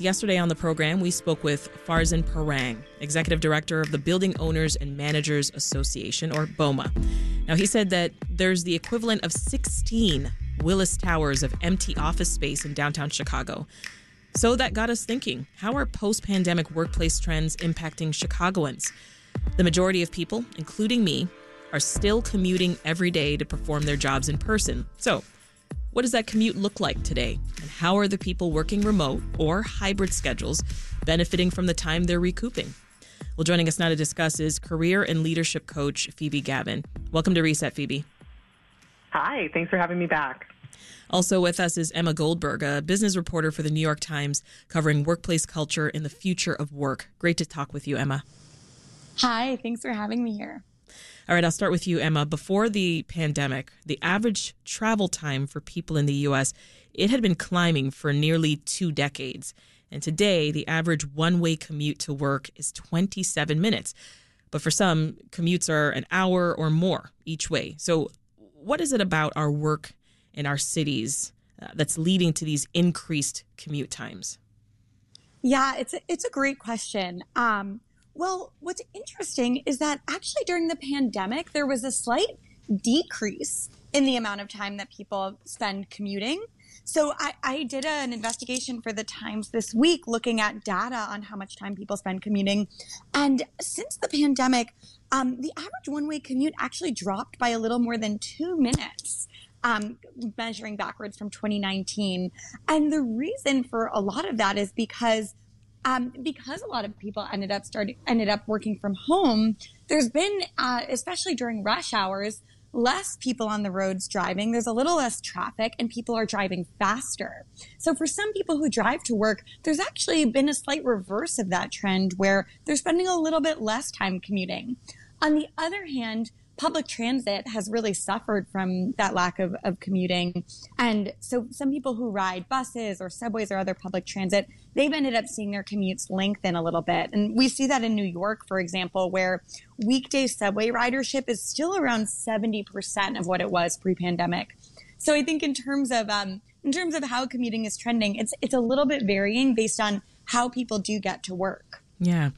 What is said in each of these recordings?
Yesterday on the program, we spoke with Farzin Parang, Executive Director of the Building Owners and Managers Association, or BOMA. Now, he said that there's the equivalent of 16 Willis Towers of empty office space in downtown Chicago. So that got us thinking how are post pandemic workplace trends impacting Chicagoans? The majority of people, including me, are still commuting every day to perform their jobs in person. So, what does that commute look like today? And how are the people working remote or hybrid schedules benefiting from the time they're recouping? Well, joining us now to discuss is career and leadership coach Phoebe Gavin. Welcome to Reset, Phoebe. Hi, thanks for having me back. Also with us is Emma Goldberg, a business reporter for the New York Times, covering workplace culture and the future of work. Great to talk with you, Emma. Hi, thanks for having me here. All right, I'll start with you, Emma. Before the pandemic, the average travel time for people in the U.S. it had been climbing for nearly two decades, and today the average one-way commute to work is 27 minutes. But for some, commutes are an hour or more each way. So, what is it about our work in our cities uh, that's leading to these increased commute times? Yeah, it's a, it's a great question. Um, well, what's interesting is that actually during the pandemic, there was a slight decrease in the amount of time that people spend commuting. So I, I did an investigation for the Times this week looking at data on how much time people spend commuting. And since the pandemic, um, the average one way commute actually dropped by a little more than two minutes. Um, measuring backwards from 2019. And the reason for a lot of that is because um, because a lot of people ended up starting ended up working from home, there's been, uh, especially during rush hours, less people on the roads driving. There's a little less traffic, and people are driving faster. So for some people who drive to work, there's actually been a slight reverse of that trend where they're spending a little bit less time commuting. On the other hand, public transit has really suffered from that lack of, of commuting. And so some people who ride buses or subways or other public transit, they've ended up seeing their commutes lengthen a little bit. And we see that in New York, for example, where weekday subway ridership is still around 70% of what it was pre-pandemic. So I think in terms of, um, in terms of how commuting is trending, it's, it's a little bit varying based on how people do get to work. Yeah.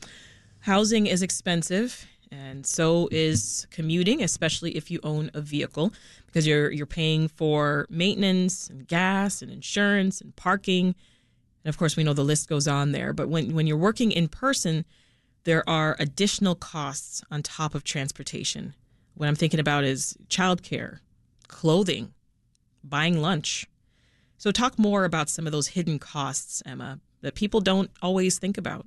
Housing is expensive and so is commuting, especially if you own a vehicle, because you're you're paying for maintenance and gas and insurance and parking. And of course, we know the list goes on there. But when when you're working in person, there are additional costs on top of transportation. What I'm thinking about is childcare, clothing, buying lunch. So talk more about some of those hidden costs, Emma, that people don't always think about.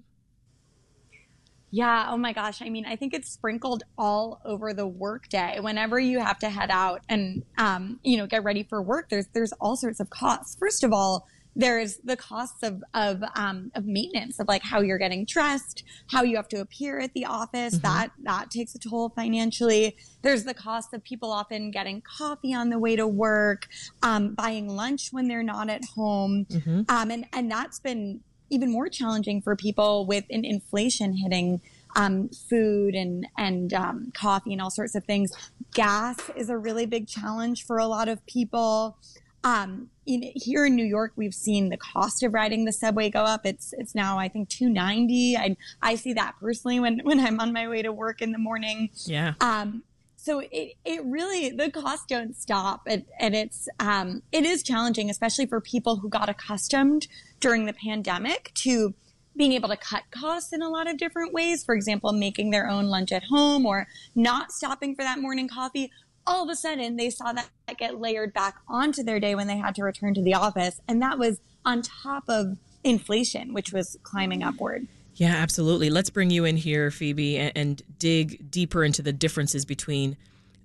Yeah. Oh my gosh. I mean, I think it's sprinkled all over the workday. Whenever you have to head out and, um, you know, get ready for work, there's, there's all sorts of costs. First of all, there's the costs of, of, um, of maintenance of like how you're getting dressed, how you have to appear at the office. Mm-hmm. That, that takes a toll financially. There's the cost of people often getting coffee on the way to work, um, buying lunch when they're not at home. Mm-hmm. Um, and, and that's been, even more challenging for people with an inflation hitting um, food and and um, coffee and all sorts of things. Gas is a really big challenge for a lot of people. Um, in, here in New York, we've seen the cost of riding the subway go up. It's it's now I think two ninety. I I see that personally when when I'm on my way to work in the morning. Yeah. Um, so it, it really the costs don't stop and, and it's um, it is challenging especially for people who got accustomed during the pandemic to being able to cut costs in a lot of different ways. For example making their own lunch at home or not stopping for that morning coffee. All of a sudden they saw that get layered back onto their day when they had to return to the office and that was on top of inflation which was climbing upward yeah, absolutely. Let's bring you in here, Phoebe, and, and, dig deeper into the differences between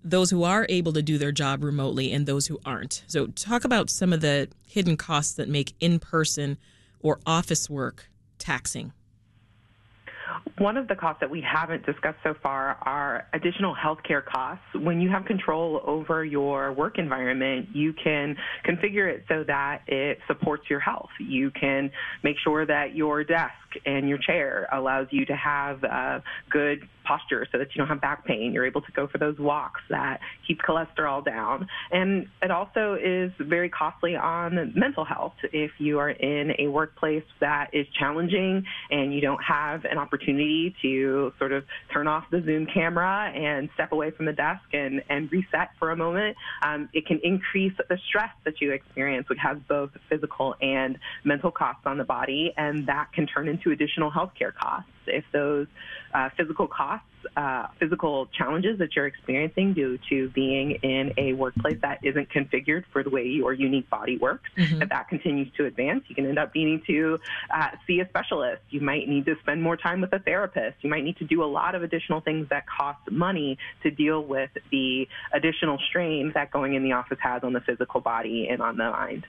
those who are able to do their job remotely and those who aren't. So, talk about some of the hidden costs that make in person or office work taxing. One of the costs that we haven't discussed so far are additional healthcare costs. When you have control over your work environment, you can configure it so that it supports your health. You can make sure that your desk and your chair allows you to have uh, good posture so that you don't have back pain. You're able to go for those walks that keep cholesterol down. And it also is very costly on mental health. If you are in a workplace that is challenging and you don't have an opportunity to sort of turn off the Zoom camera and step away from the desk and, and reset for a moment, um, it can increase the stress that you experience, which has both physical and mental costs on the body, and that can turn into additional healthcare costs. If those uh, physical costs, uh, physical challenges that you're experiencing due to being in a workplace that isn't configured for the way your unique body works, mm-hmm. if that continues to advance, you can end up needing to uh, see a specialist. You might need to spend more time with a therapist. You might need to do a lot of additional things that cost money to deal with the additional strain that going in the office has on the physical body and on the mind.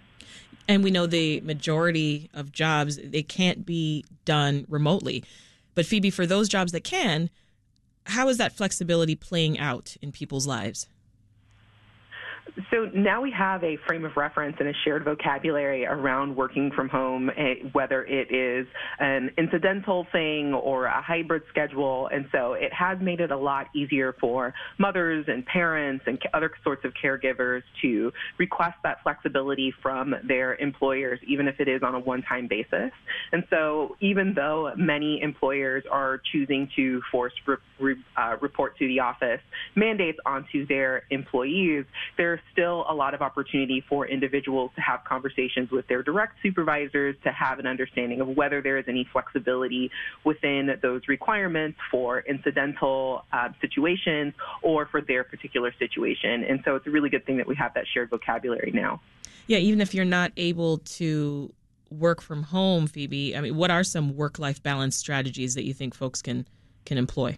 And we know the majority of jobs, they can't be done remotely. But Phoebe, for those jobs that can, how is that flexibility playing out in people's lives? So now we have a frame of reference and a shared vocabulary around working from home, eh, whether it is an incidental thing or a hybrid schedule. And so it has made it a lot easier for mothers and parents and other sorts of caregivers to request that flexibility from their employers, even if it is on a one time basis. And so even though many employers are choosing to force re- re- uh, report to the office mandates onto their employees, there's still a lot of opportunity for individuals to have conversations with their direct supervisors to have an understanding of whether there is any flexibility within those requirements for incidental uh, situations or for their particular situation. And so it's a really good thing that we have that shared vocabulary now. Yeah, even if you're not able to work from home, Phoebe, I mean, what are some work life balance strategies that you think folks can can employ?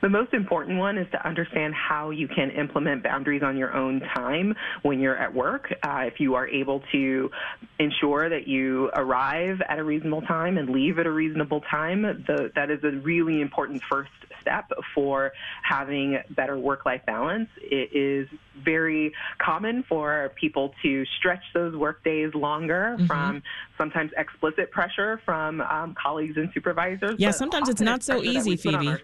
The most important one is to understand how you can implement boundaries on your own time when you're at work. Uh, if you are able to ensure that you arrive at a reasonable time and leave at a reasonable time, the, that is a really important first step for having better work life balance. It is very common for people to stretch those work days longer mm-hmm. from sometimes explicit pressure from um, colleagues and supervisors. Yeah, sometimes it's not so easy, Phoebe.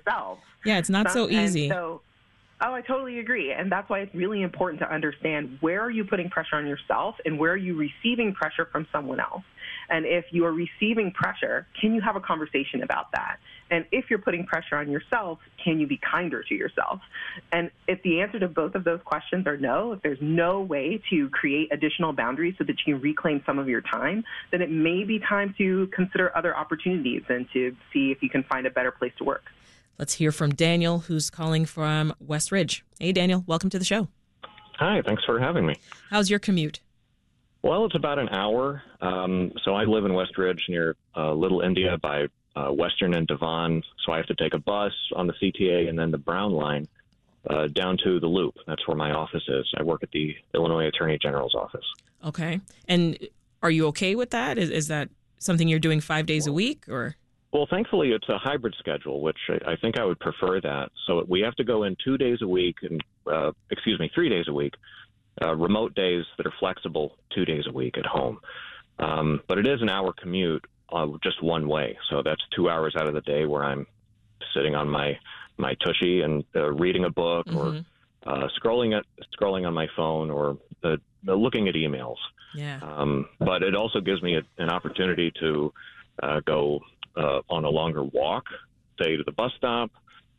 Yeah, it's not so um, easy. So, Oh, I totally agree. And that's why it's really important to understand where are you putting pressure on yourself and where are you receiving pressure from someone else. And if you are receiving pressure, can you have a conversation about that? And if you're putting pressure on yourself, can you be kinder to yourself? And if the answer to both of those questions are no, if there's no way to create additional boundaries so that you can reclaim some of your time, then it may be time to consider other opportunities and to see if you can find a better place to work. Let's hear from Daniel, who's calling from West Ridge. Hey, Daniel, welcome to the show. Hi, thanks for having me. How's your commute? Well, it's about an hour. Um, so I live in West Ridge near uh, Little India by uh, Western and Devon. So I have to take a bus on the CTA and then the Brown line uh, down to the Loop. That's where my office is. I work at the Illinois Attorney General's office. Okay. And are you okay with that? Is, is that something you're doing five days a week or? Well, thankfully, it's a hybrid schedule, which I, I think I would prefer that. So we have to go in two days a week, and uh, excuse me, three days a week, uh, remote days that are flexible two days a week at home. Um, but it is an hour commute uh, just one way, so that's two hours out of the day where I'm sitting on my my tushy and uh, reading a book mm-hmm. or uh, scrolling at scrolling on my phone or uh, looking at emails. Yeah. Um, but it also gives me a, an opportunity to uh, go uh, on a longer walk, say to the bus stop,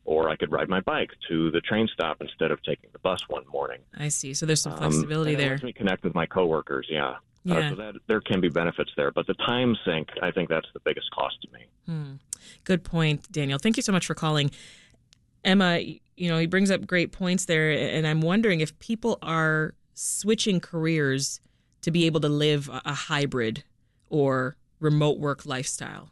or I could ride my bike to the train stop instead of taking the bus one morning. I see. So there's some um, flexibility um, there. Lets me connect with my coworkers. Yeah. Yeah. Uh, so that there can be benefits there, but the time sink, I think that's the biggest cost to me. Hmm. Good point, Daniel. Thank you so much for calling. Emma, you know, he brings up great points there, and I'm wondering if people are switching careers to be able to live a hybrid or remote work lifestyle.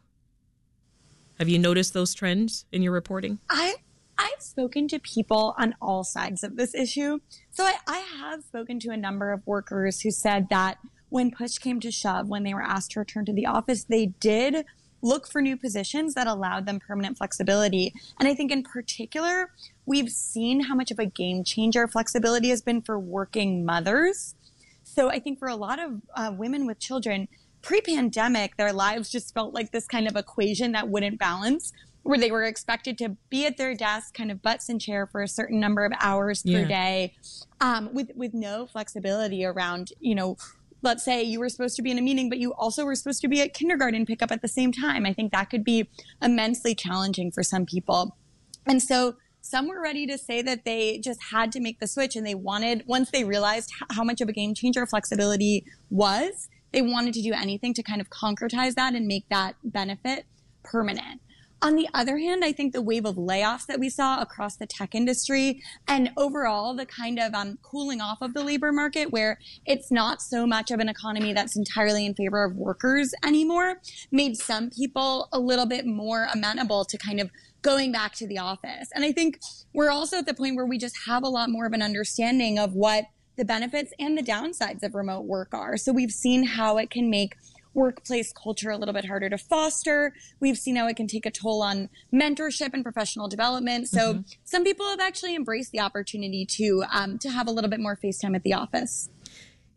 Have you noticed those trends in your reporting? I I've spoken to people on all sides of this issue. So I, I have spoken to a number of workers who said that when push came to shove, when they were asked to return to the office, they did look for new positions that allowed them permanent flexibility. And I think in particular, we've seen how much of a game changer flexibility has been for working mothers. So I think for a lot of uh, women with children, pre-pandemic, their lives just felt like this kind of equation that wouldn't balance where they were expected to be at their desk, kind of butts in chair for a certain number of hours yeah. per day, um, with with no flexibility around, you know, let's say you were supposed to be in a meeting, but you also were supposed to be at kindergarten pickup at the same time. I think that could be immensely challenging for some people. And so some were ready to say that they just had to make the switch and they wanted, once they realized how much of a game changer flexibility was, they wanted to do anything to kind of concretize that and make that benefit permanent. On the other hand, I think the wave of layoffs that we saw across the tech industry and overall the kind of um, cooling off of the labor market where it's not so much of an economy that's entirely in favor of workers anymore made some people a little bit more amenable to kind of going back to the office. And I think we're also at the point where we just have a lot more of an understanding of what the benefits and the downsides of remote work are. So we've seen how it can make workplace culture a little bit harder to foster. We've seen how it can take a toll on mentorship and professional development. So mm-hmm. some people have actually embraced the opportunity to um, to have a little bit more face time at the office.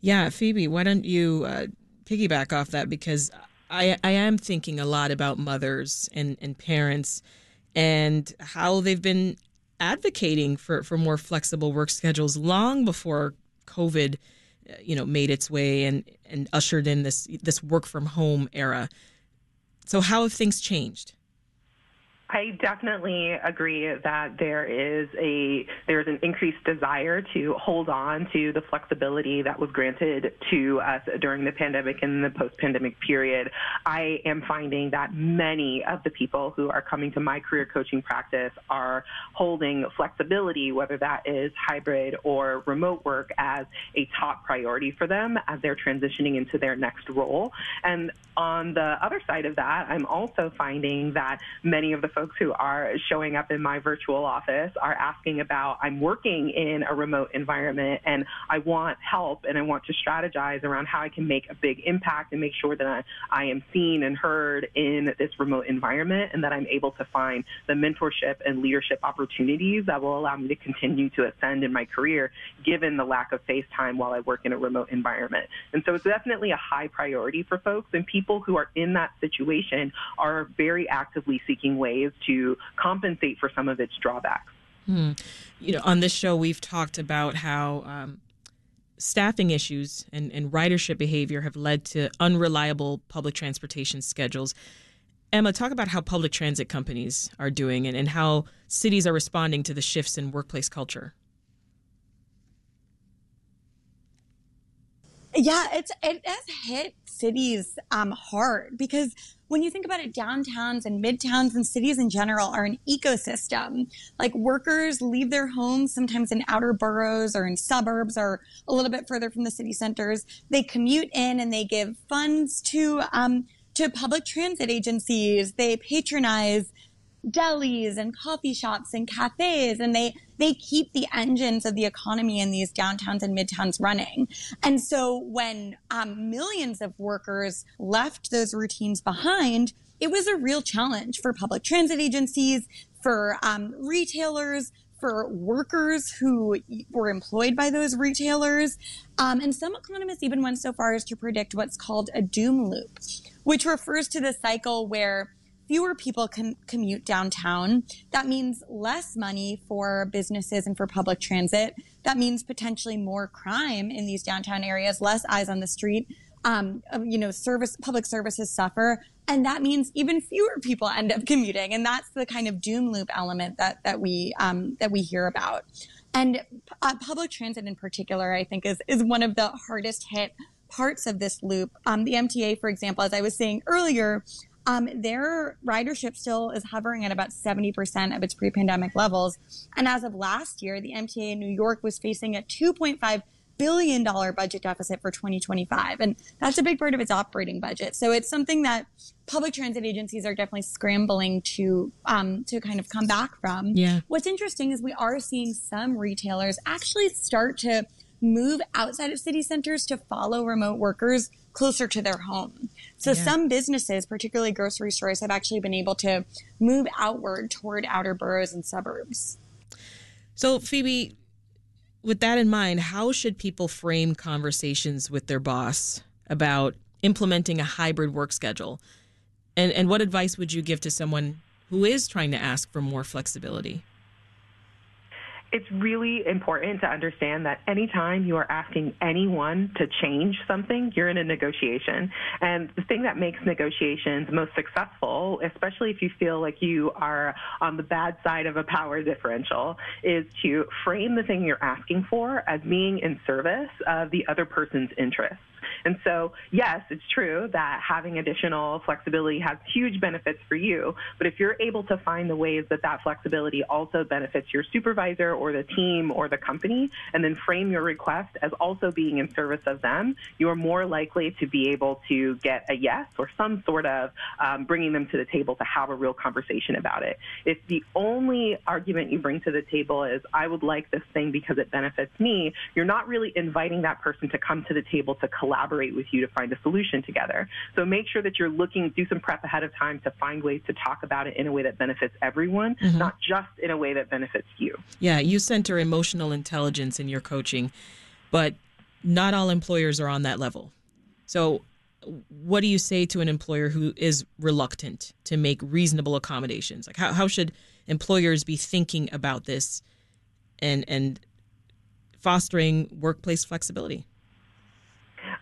Yeah, Phoebe, why don't you uh, piggyback off that because I I am thinking a lot about mothers and and parents and how they've been advocating for for more flexible work schedules long before COVID you know made its way and and ushered in this this work from home era. So how have things changed? I definitely agree that there is a there's an increased desire to hold on to the flexibility that was granted to us during the pandemic and the post-pandemic period. I am finding that many of the people who are coming to my career coaching practice are holding flexibility, whether that is hybrid or remote work, as a top priority for them as they're transitioning into their next role. And on the other side of that, I'm also finding that many of the folks who are showing up in my virtual office are asking about I'm working in a remote environment and I want help and I want to strategize around how I can make a big impact and make sure that I, I am seen and heard in this remote environment and that I'm able to find the mentorship and leadership opportunities that will allow me to continue to ascend in my career given the lack of face time while I work in a remote environment. And so it's definitely a high priority for folks and people who are in that situation are very actively seeking ways to compensate for some of its drawbacks. Hmm. You know, on this show, we've talked about how um, staffing issues and, and ridership behavior have led to unreliable public transportation schedules. Emma, talk about how public transit companies are doing and, and how cities are responding to the shifts in workplace culture. Yeah, it's it has hit cities um, hard because when you think about it, downtowns and midtowns and cities in general are an ecosystem. Like workers leave their homes sometimes in outer boroughs or in suburbs or a little bit further from the city centers. They commute in and they give funds to um, to public transit agencies. They patronize delis and coffee shops and cafes and they they keep the engines of the economy in these downtowns and midtowns running and so when um, millions of workers left those routines behind it was a real challenge for public transit agencies for um, retailers for workers who were employed by those retailers. Um, and some economists even went so far as to predict what's called a doom loop, which refers to the cycle where fewer people can commute downtown. That means less money for businesses and for public transit. That means potentially more crime in these downtown areas, less eyes on the street. Um, you know, service, public services suffer. And that means even fewer people end up commuting. And that's the kind of doom loop element that, that we, um, that we hear about. And uh, public transit in particular, I think is, is one of the hardest hit parts of this loop. Um, the MTA, for example, as I was saying earlier, um, their ridership still is hovering at about 70% of its pre pandemic levels. And as of last year, the MTA in New York was facing a $2.5 billion budget deficit for 2025. And that's a big part of its operating budget. So it's something that public transit agencies are definitely scrambling to um, to kind of come back from. Yeah. What's interesting is we are seeing some retailers actually start to move outside of city centers to follow remote workers closer to their home. So yeah. some businesses, particularly grocery stores, have actually been able to move outward toward outer boroughs and suburbs. So, Phoebe, with that in mind, how should people frame conversations with their boss about implementing a hybrid work schedule? And, and what advice would you give to someone who is trying to ask for more flexibility? It's really important to understand that anytime you are asking anyone to change something, you're in a negotiation. And the thing that makes negotiations most successful, especially if you feel like you are on the bad side of a power differential, is to frame the thing you're asking for as being in service of the other person's interests. And so, yes, it's true that having additional flexibility has huge benefits for you. But if you're able to find the ways that that flexibility also benefits your supervisor or the team or the company, and then frame your request as also being in service of them, you are more likely to be able to get a yes or some sort of um, bringing them to the table to have a real conversation about it. If the only argument you bring to the table is, I would like this thing because it benefits me, you're not really inviting that person to come to the table to collaborate collaborate with you to find a solution together. So make sure that you're looking, do some prep ahead of time to find ways to talk about it in a way that benefits everyone, mm-hmm. not just in a way that benefits you. Yeah, you center emotional intelligence in your coaching, but not all employers are on that level. So, what do you say to an employer who is reluctant to make reasonable accommodations? Like, how, how should employers be thinking about this and, and fostering workplace flexibility?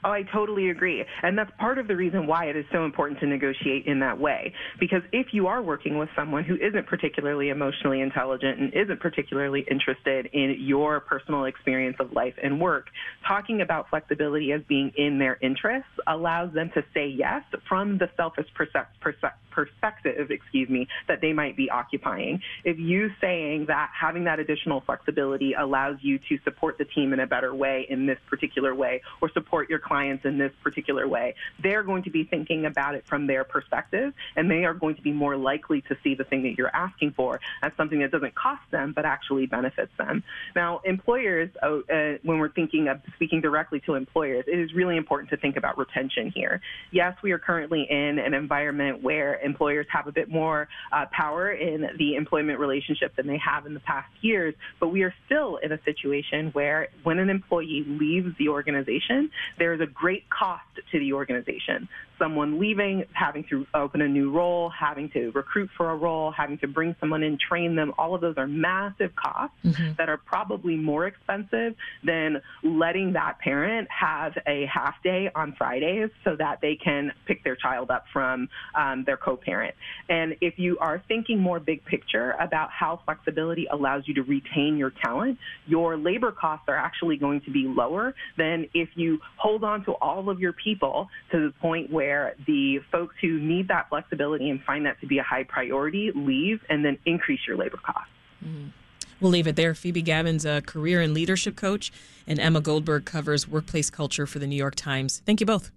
Oh, I totally agree. And that's part of the reason why it is so important to negotiate in that way. Because if you are working with someone who isn't particularly emotionally intelligent and isn't particularly interested in your personal experience of life and work, talking about flexibility as being in their interests allows them to say yes from the selfish perspective, excuse me, that they might be occupying. If you saying that having that additional flexibility allows you to support the team in a better way in this particular way or support your clients in this particular way, they're going to be thinking about it from their perspective, and they are going to be more likely to see the thing that you're asking for as something that doesn't cost them but actually benefits them. Now, employers, uh, uh, when we're thinking of speaking directly to employers, it is really important to think about retention here. Yes, we are currently in an environment where employers have a bit more uh, power in the employment relationship than they have in the past years, but we are still in a situation where when an employee leaves the organization, there is a great cost to the organization. Someone leaving, having to open a new role, having to recruit for a role, having to bring someone in, train them, all of those are massive costs mm-hmm. that are probably more expensive than letting that parent have a half day on Fridays so that they can pick their child up from um, their co parent. And if you are thinking more big picture about how flexibility allows you to retain your talent, your labor costs are actually going to be lower than if you hold on to all of your people to the point where the folks who need that flexibility and find that to be a high priority leave and then increase your labor costs. Mm-hmm. We'll leave it there. Phoebe Gavin's a career and leadership coach, and Emma Goldberg covers workplace culture for the New York Times. Thank you both.